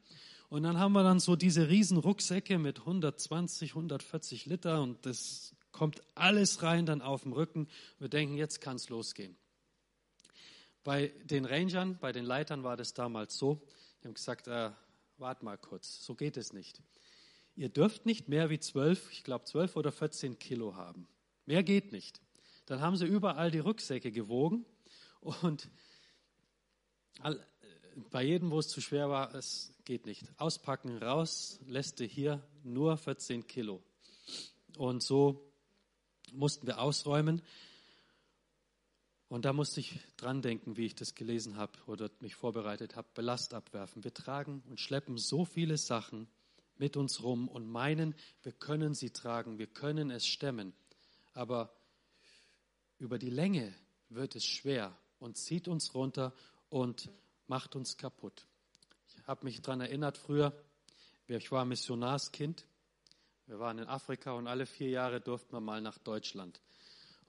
Und dann haben wir dann so diese riesen Rucksäcke mit 120, 140 Liter und das kommt alles rein dann auf dem Rücken. Wir denken, jetzt kann es losgehen. Bei den Rangern, bei den Leitern war das damals so. Die haben gesagt, äh, wart mal kurz, so geht es nicht. Ihr dürft nicht mehr wie zwölf, ich glaube zwölf oder 14 Kilo haben. Mehr geht nicht. Dann haben sie überall die Rücksäcke gewogen und bei jedem, wo es zu schwer war, es geht nicht. Auspacken, raus, lässt du hier nur 14 Kilo. Und so mussten wir ausräumen. Und da musste ich dran denken, wie ich das gelesen habe oder mich vorbereitet habe, Belast abwerfen. Wir tragen und schleppen so viele Sachen mit uns rum und meinen, wir können sie tragen, wir können es stemmen. Aber über die Länge wird es schwer und zieht uns runter und macht uns kaputt. Ich habe mich daran erinnert, früher, ich war Missionarskind. Wir waren in Afrika und alle vier Jahre durften wir mal nach Deutschland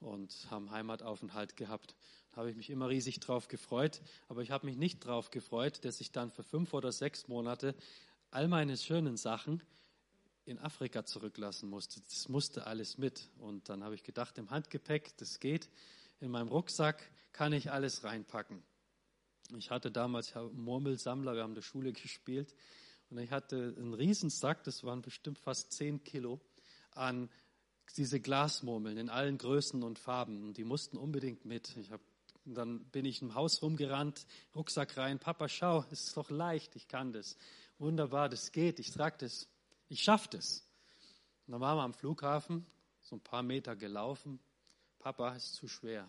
und haben Heimataufenthalt gehabt. Da habe ich mich immer riesig drauf gefreut, aber ich habe mich nicht drauf gefreut, dass ich dann für fünf oder sechs Monate all meine schönen Sachen in Afrika zurücklassen musste. Das musste alles mit. Und dann habe ich gedacht, im Handgepäck, das geht. In meinem Rucksack kann ich alles reinpacken. Ich hatte damals ich Murmelsammler, wir haben in der Schule gespielt und ich hatte einen Riesensack, das waren bestimmt fast zehn Kilo, an diese Glasmurmeln in allen Größen und Farben. Und die mussten unbedingt mit. Ich hab, dann bin ich im Haus rumgerannt, Rucksack rein. Papa, schau, es ist doch leicht, ich kann das. Wunderbar, das geht, ich trage das. Ich schaffe das. Und dann waren wir am Flughafen, so ein paar Meter gelaufen. Papa, ist zu schwer.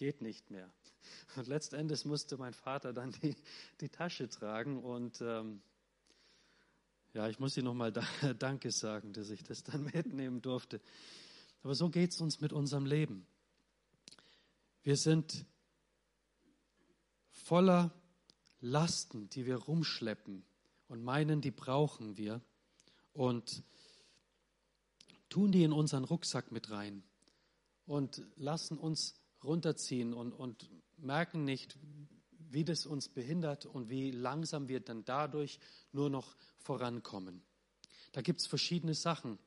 Geht nicht mehr. Und letztendlich musste mein Vater dann die, die Tasche tragen und ähm, ja, ich muss ihm nochmal da, Danke sagen, dass ich das dann mitnehmen durfte. Aber so geht es uns mit unserem Leben. Wir sind voller Lasten, die wir rumschleppen und meinen, die brauchen wir und tun die in unseren Rucksack mit rein und lassen uns runterziehen und, und merken nicht, wie das uns behindert und wie langsam wir dann dadurch nur noch vorankommen. Da gibt es verschiedene Sachen.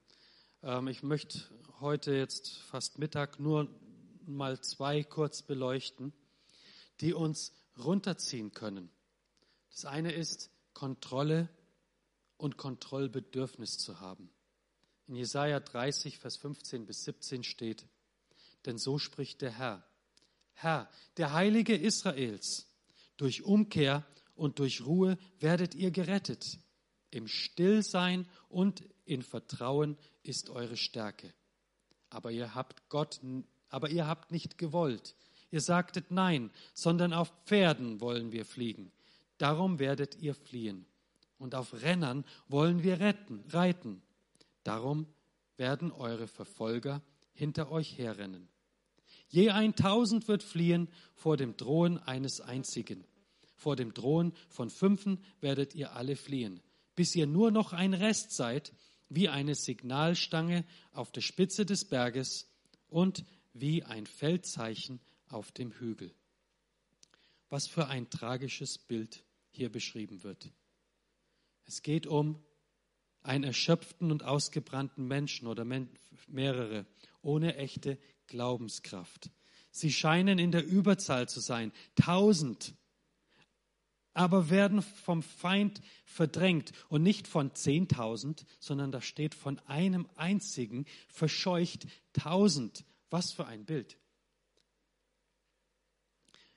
Ähm, ich möchte heute jetzt fast Mittag nur mal zwei kurz beleuchten, die uns runterziehen können. Das eine ist Kontrolle und Kontrollbedürfnis zu haben. In Jesaja 30, Vers 15 bis 17 steht, denn so spricht der Herr. Herr, der Heilige Israels, durch Umkehr und durch Ruhe werdet ihr gerettet. Im Stillsein und in Vertrauen ist eure Stärke. Aber ihr habt Gott, aber ihr habt nicht gewollt. Ihr sagtet nein, sondern auf Pferden wollen wir fliegen. Darum werdet ihr fliehen. Und auf Rennern wollen wir retten, reiten. Darum werden eure Verfolger hinter euch herrennen. Je ein Tausend wird fliehen vor dem Drohen eines einzigen. Vor dem Drohen von fünfen werdet ihr alle fliehen, bis ihr nur noch ein Rest seid, wie eine Signalstange auf der Spitze des Berges und wie ein Feldzeichen auf dem Hügel. Was für ein tragisches Bild hier beschrieben wird. Es geht um einen erschöpften und ausgebrannten Menschen oder mehrere ohne echte Glaubenskraft. Sie scheinen in der Überzahl zu sein, tausend, aber werden vom Feind verdrängt und nicht von zehntausend, sondern da steht von einem einzigen verscheucht tausend. Was für ein Bild.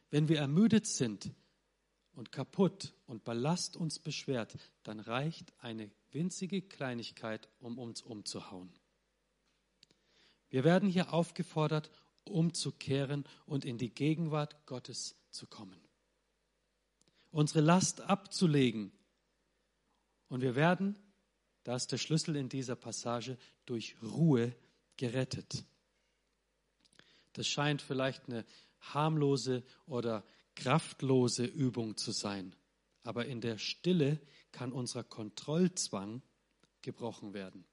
Wenn wir ermüdet sind und kaputt und Ballast uns beschwert, dann reicht eine winzige Kleinigkeit, um uns umzuhauen. Wir werden hier aufgefordert, umzukehren und in die Gegenwart Gottes zu kommen. Unsere Last abzulegen. Und wir werden, da ist der Schlüssel in dieser Passage, durch Ruhe gerettet. Das scheint vielleicht eine harmlose oder kraftlose Übung zu sein. Aber in der Stille kann unser Kontrollzwang gebrochen werden.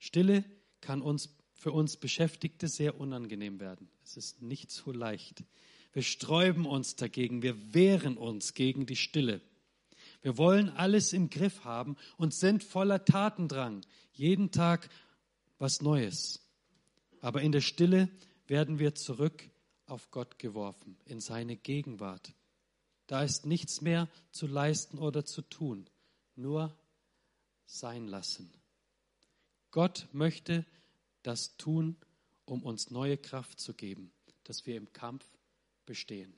Stille kann uns für uns Beschäftigte sehr unangenehm werden. Es ist nicht so leicht. Wir sträuben uns dagegen, wir wehren uns gegen die Stille. Wir wollen alles im Griff haben und sind voller Tatendrang. Jeden Tag was Neues. Aber in der Stille werden wir zurück auf Gott geworfen, in seine Gegenwart. Da ist nichts mehr zu leisten oder zu tun, nur sein lassen. Gott möchte das tun, um uns neue Kraft zu geben, dass wir im Kampf bestehen.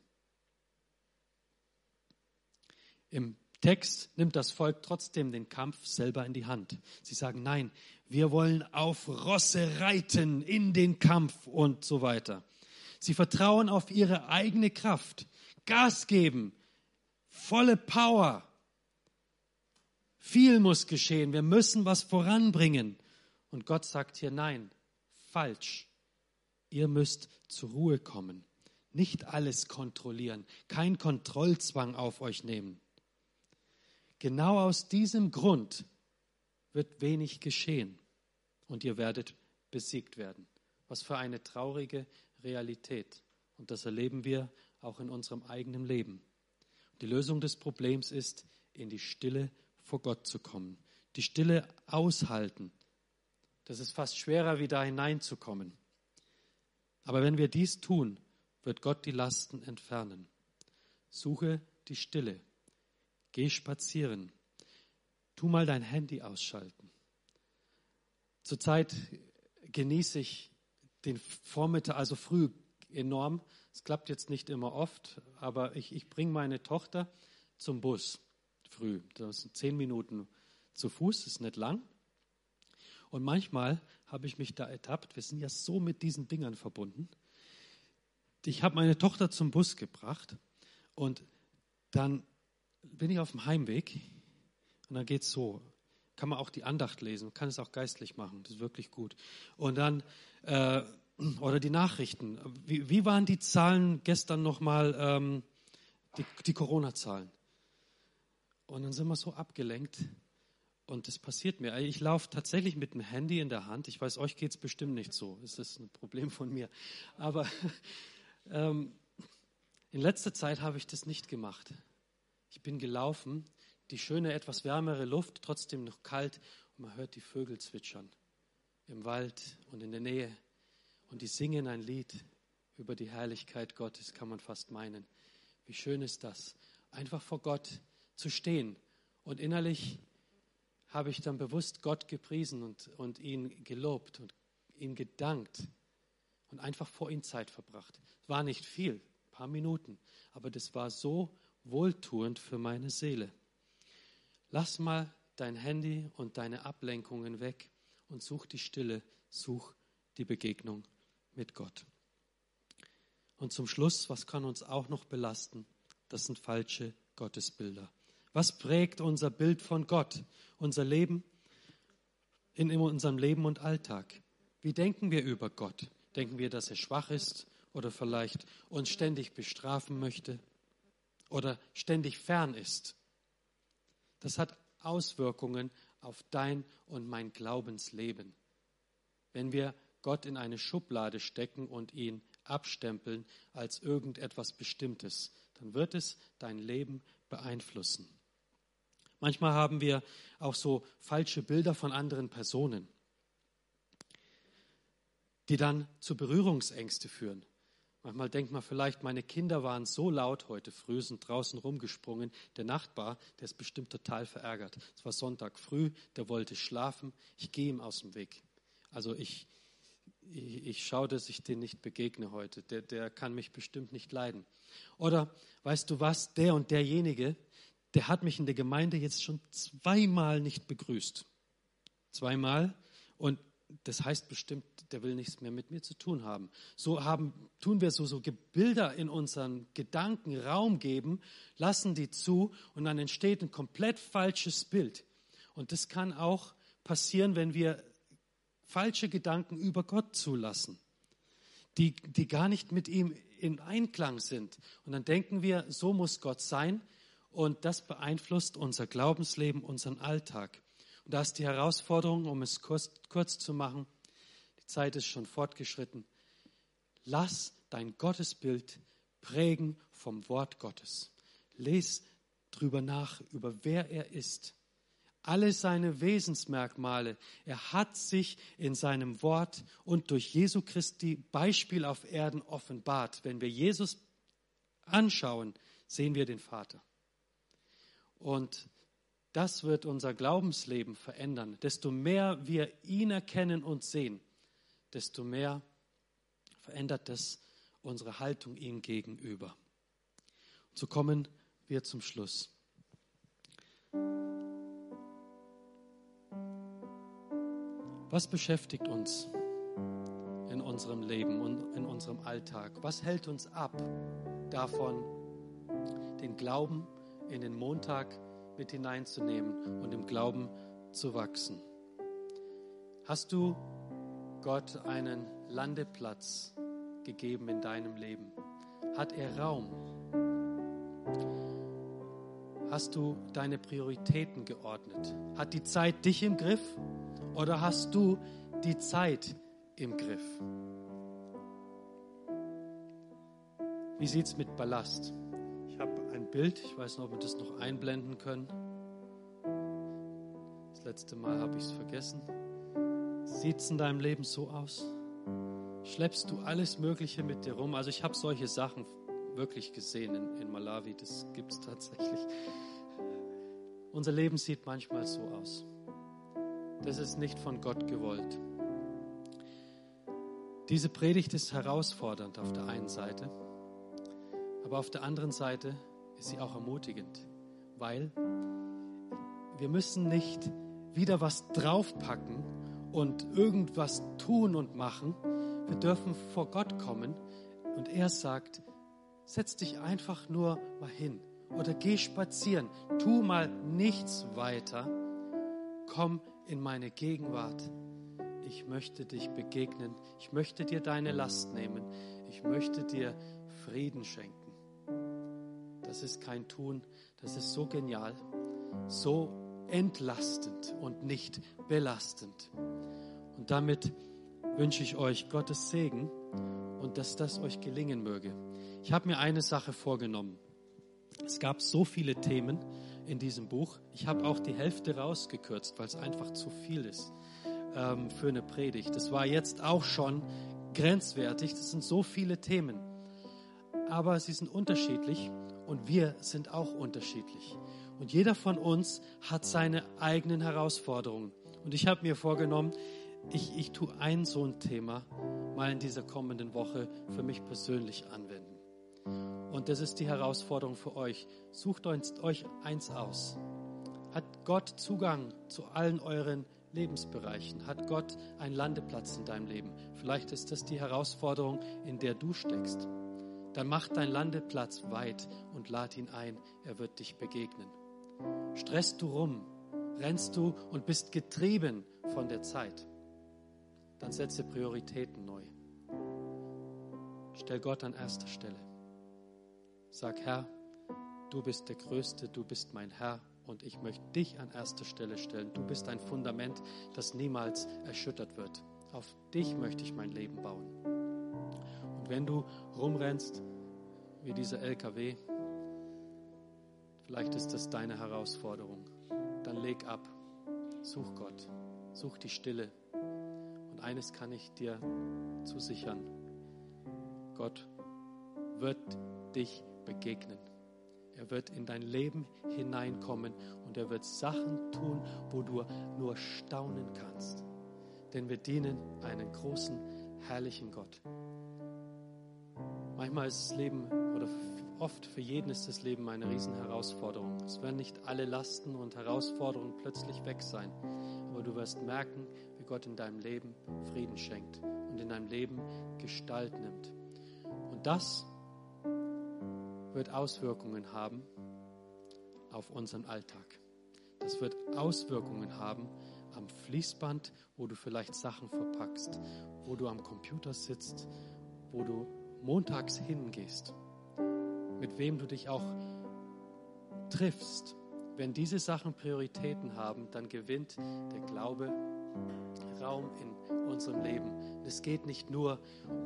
Im Text nimmt das Volk trotzdem den Kampf selber in die Hand. Sie sagen, nein, wir wollen auf Rosse reiten in den Kampf und so weiter. Sie vertrauen auf ihre eigene Kraft, Gas geben, volle Power. Viel muss geschehen, wir müssen was voranbringen. Und Gott sagt hier, nein, falsch. Ihr müsst zur Ruhe kommen, nicht alles kontrollieren, kein Kontrollzwang auf euch nehmen. Genau aus diesem Grund wird wenig geschehen und ihr werdet besiegt werden. Was für eine traurige Realität. Und das erleben wir auch in unserem eigenen Leben. Die Lösung des Problems ist, in die Stille vor Gott zu kommen, die Stille aushalten. Das ist fast schwerer, wie da hineinzukommen. Aber wenn wir dies tun, wird Gott die Lasten entfernen. Suche die Stille. Geh spazieren. Tu mal dein Handy ausschalten. Zurzeit genieße ich den Vormittag, also früh, enorm. Es klappt jetzt nicht immer oft, aber ich, ich bringe meine Tochter zum Bus früh. Das sind zehn Minuten zu Fuß, ist nicht lang. Und manchmal habe ich mich da ertappt, wir sind ja so mit diesen Dingern verbunden. Ich habe meine Tochter zum Bus gebracht und dann bin ich auf dem Heimweg und dann geht es so. Kann man auch die Andacht lesen, kann es auch geistlich machen, das ist wirklich gut. Und dann äh, oder die Nachrichten. Wie, wie, waren die Zahlen gestern nochmal, ähm, die, die Corona-Zahlen? Und dann sind wir so abgelenkt. Und das passiert mir. Ich laufe tatsächlich mit dem Handy in der Hand. Ich weiß, euch geht es bestimmt nicht so. Das ist ein Problem von mir. Aber ähm, in letzter Zeit habe ich das nicht gemacht. Ich bin gelaufen, die schöne, etwas wärmere Luft, trotzdem noch kalt. Und man hört die Vögel zwitschern im Wald und in der Nähe. Und die singen ein Lied über die Herrlichkeit Gottes, kann man fast meinen. Wie schön ist das, einfach vor Gott zu stehen. Und innerlich habe ich dann bewusst Gott gepriesen und, und ihn gelobt und ihm gedankt und einfach vor ihm Zeit verbracht. War nicht viel, ein paar Minuten, aber das war so wohltuend für meine Seele. Lass mal dein Handy und deine Ablenkungen weg und such die Stille, such die Begegnung mit Gott. Und zum Schluss, was kann uns auch noch belasten? Das sind falsche Gottesbilder. Was prägt unser Bild von Gott, unser Leben, in unserem Leben und Alltag? Wie denken wir über Gott? Denken wir, dass er schwach ist oder vielleicht uns ständig bestrafen möchte oder ständig fern ist? Das hat Auswirkungen auf dein und mein Glaubensleben. Wenn wir Gott in eine Schublade stecken und ihn abstempeln als irgendetwas Bestimmtes, dann wird es dein Leben beeinflussen. Manchmal haben wir auch so falsche Bilder von anderen Personen, die dann zu Berührungsängste führen. Manchmal denkt man vielleicht, meine Kinder waren so laut heute früh, sind draußen rumgesprungen. Der Nachbar, der ist bestimmt total verärgert. Es war Sonntag früh, der wollte schlafen. Ich gehe ihm aus dem Weg. Also ich, ich, ich schaue, dass ich den nicht begegne heute. Der, der kann mich bestimmt nicht leiden. Oder weißt du was, der und derjenige, der hat mich in der Gemeinde jetzt schon zweimal nicht begrüßt. Zweimal. Und das heißt bestimmt, der will nichts mehr mit mir zu tun haben. So haben, tun wir so, so Bilder in unseren Gedanken Raum geben, lassen die zu und dann entsteht ein komplett falsches Bild. Und das kann auch passieren, wenn wir falsche Gedanken über Gott zulassen, die, die gar nicht mit ihm in Einklang sind. Und dann denken wir, so muss Gott sein. Und das beeinflusst unser Glaubensleben, unseren Alltag. Und da ist die Herausforderung, um es kurz, kurz zu machen, die Zeit ist schon fortgeschritten. Lass dein Gottesbild prägen vom Wort Gottes. Lies drüber nach, über wer er ist alle seine Wesensmerkmale. Er hat sich in seinem Wort und durch Jesu Christi Beispiel auf Erden offenbart. Wenn wir Jesus anschauen, sehen wir den Vater. Und das wird unser Glaubensleben verändern. Desto mehr wir ihn erkennen und sehen, desto mehr verändert das unsere Haltung ihm gegenüber. Und so kommen wir zum Schluss. Was beschäftigt uns in unserem Leben und in unserem Alltag? Was hält uns ab davon, den Glauben in den Montag mit hineinzunehmen und im Glauben zu wachsen? Hast du Gott einen Landeplatz gegeben in deinem Leben? Hat er Raum? Hast du deine Prioritäten geordnet? Hat die Zeit dich im Griff? Oder hast du die Zeit im Griff? Wie sieht es mit Ballast? Bild, ich weiß nicht, ob wir das noch einblenden können. Das letzte Mal habe ich es vergessen. Sieht es in deinem Leben so aus? Schleppst du alles Mögliche mit dir rum? Also ich habe solche Sachen wirklich gesehen in, in Malawi, das gibt es tatsächlich. Unser Leben sieht manchmal so aus das ist nicht von Gott gewollt. Diese Predigt ist herausfordernd auf der einen Seite, aber auf der anderen Seite ist sie auch ermutigend, weil wir müssen nicht wieder was draufpacken und irgendwas tun und machen. Wir dürfen vor Gott kommen und er sagt, setz dich einfach nur mal hin oder geh spazieren, tu mal nichts weiter, komm in meine Gegenwart. Ich möchte dich begegnen. Ich möchte dir deine Last nehmen. Ich möchte dir Frieden schenken. Das ist kein Tun, das ist so genial, so entlastend und nicht belastend. Und damit wünsche ich euch Gottes Segen und dass das euch gelingen möge. Ich habe mir eine Sache vorgenommen. Es gab so viele Themen in diesem Buch. Ich habe auch die Hälfte rausgekürzt, weil es einfach zu viel ist ähm, für eine Predigt. Das war jetzt auch schon grenzwertig. Das sind so viele Themen. Aber sie sind unterschiedlich und wir sind auch unterschiedlich. Und jeder von uns hat seine eigenen Herausforderungen. Und ich habe mir vorgenommen, ich, ich tue ein so ein Thema mal in dieser kommenden Woche für mich persönlich anwenden. Und das ist die Herausforderung für euch. Sucht euch eins aus. Hat Gott Zugang zu allen euren Lebensbereichen? Hat Gott einen Landeplatz in deinem Leben? Vielleicht ist das die Herausforderung, in der du steckst. Dann mach deinen Landeplatz weit und lad ihn ein. Er wird dich begegnen. Stresst du rum, rennst du und bist getrieben von der Zeit, dann setze Prioritäten neu. Stell Gott an erster Stelle. Sag, Herr, du bist der Größte, du bist mein Herr und ich möchte dich an erster Stelle stellen. Du bist ein Fundament, das niemals erschüttert wird. Auf dich möchte ich mein Leben bauen. Wenn du rumrennst wie dieser LKW, vielleicht ist das deine Herausforderung, dann leg ab, such Gott, such die Stille. Und eines kann ich dir zusichern, Gott wird dich begegnen. Er wird in dein Leben hineinkommen und er wird Sachen tun, wo du nur staunen kannst. Denn wir dienen einen großen, herrlichen Gott. Manchmal ist das Leben oder oft für jeden ist das Leben eine Riesenherausforderung. Es werden nicht alle Lasten und Herausforderungen plötzlich weg sein, aber du wirst merken, wie Gott in deinem Leben Frieden schenkt und in deinem Leben Gestalt nimmt. Und das wird Auswirkungen haben auf unseren Alltag. Das wird Auswirkungen haben am Fließband, wo du vielleicht Sachen verpackst, wo du am Computer sitzt, wo du montags hingehst, mit wem du dich auch triffst. Wenn diese Sachen Prioritäten haben, dann gewinnt der Glaube Raum in unserem Leben. Es geht nicht nur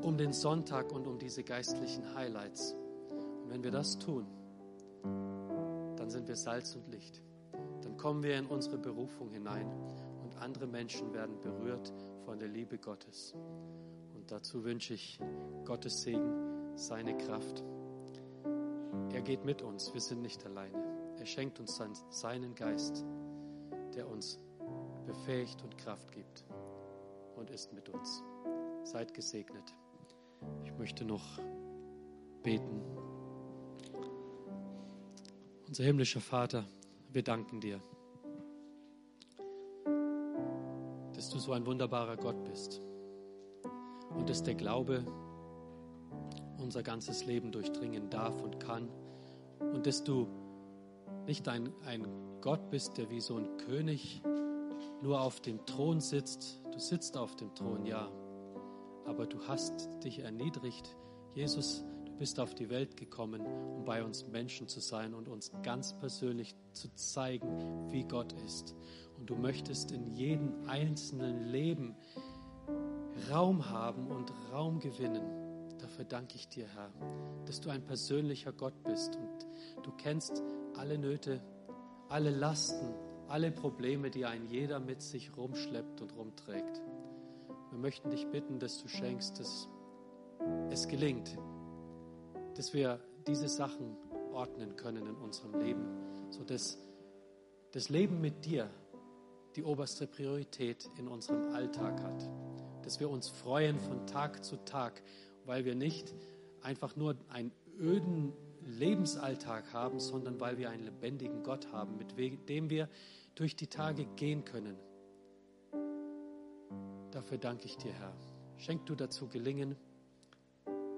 um den Sonntag und um diese geistlichen Highlights, wenn wir das tun, dann sind wir Salz und Licht. Dann kommen wir in unsere Berufung hinein und andere Menschen werden berührt von der Liebe Gottes. Und dazu wünsche ich Gottes Segen, seine Kraft. Er geht mit uns, wir sind nicht alleine. Er schenkt uns seinen Geist, der uns befähigt und Kraft gibt und ist mit uns. Seid gesegnet. Ich möchte noch beten. Unser himmlischer Vater, wir danken dir, dass du so ein wunderbarer Gott bist und dass der Glaube unser ganzes Leben durchdringen darf und kann und dass du nicht ein, ein Gott bist, der wie so ein König nur auf dem Thron sitzt. Du sitzt auf dem Thron, ja, aber du hast dich erniedrigt. Jesus, bist auf die Welt gekommen, um bei uns Menschen zu sein und uns ganz persönlich zu zeigen, wie Gott ist. Und du möchtest in jedem einzelnen Leben Raum haben und Raum gewinnen. Dafür danke ich dir, Herr, dass du ein persönlicher Gott bist und du kennst alle Nöte, alle Lasten, alle Probleme, die ein jeder mit sich rumschleppt und rumträgt. Wir möchten dich bitten, dass du schenkst, dass es gelingt, dass wir diese Sachen ordnen können in unserem Leben, sodass das Leben mit dir die oberste Priorität in unserem Alltag hat. Dass wir uns freuen von Tag zu Tag, weil wir nicht einfach nur einen öden Lebensalltag haben, sondern weil wir einen lebendigen Gott haben, mit dem wir durch die Tage gehen können. Dafür danke ich dir, Herr. Schenk du dazu Gelingen.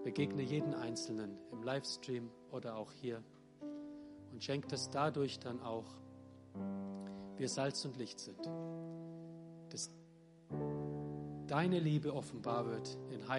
Begegne jeden Einzelnen im Livestream oder auch hier und schenkt dass dadurch dann auch wir Salz und Licht sind. Dass deine Liebe offenbar wird in Heiden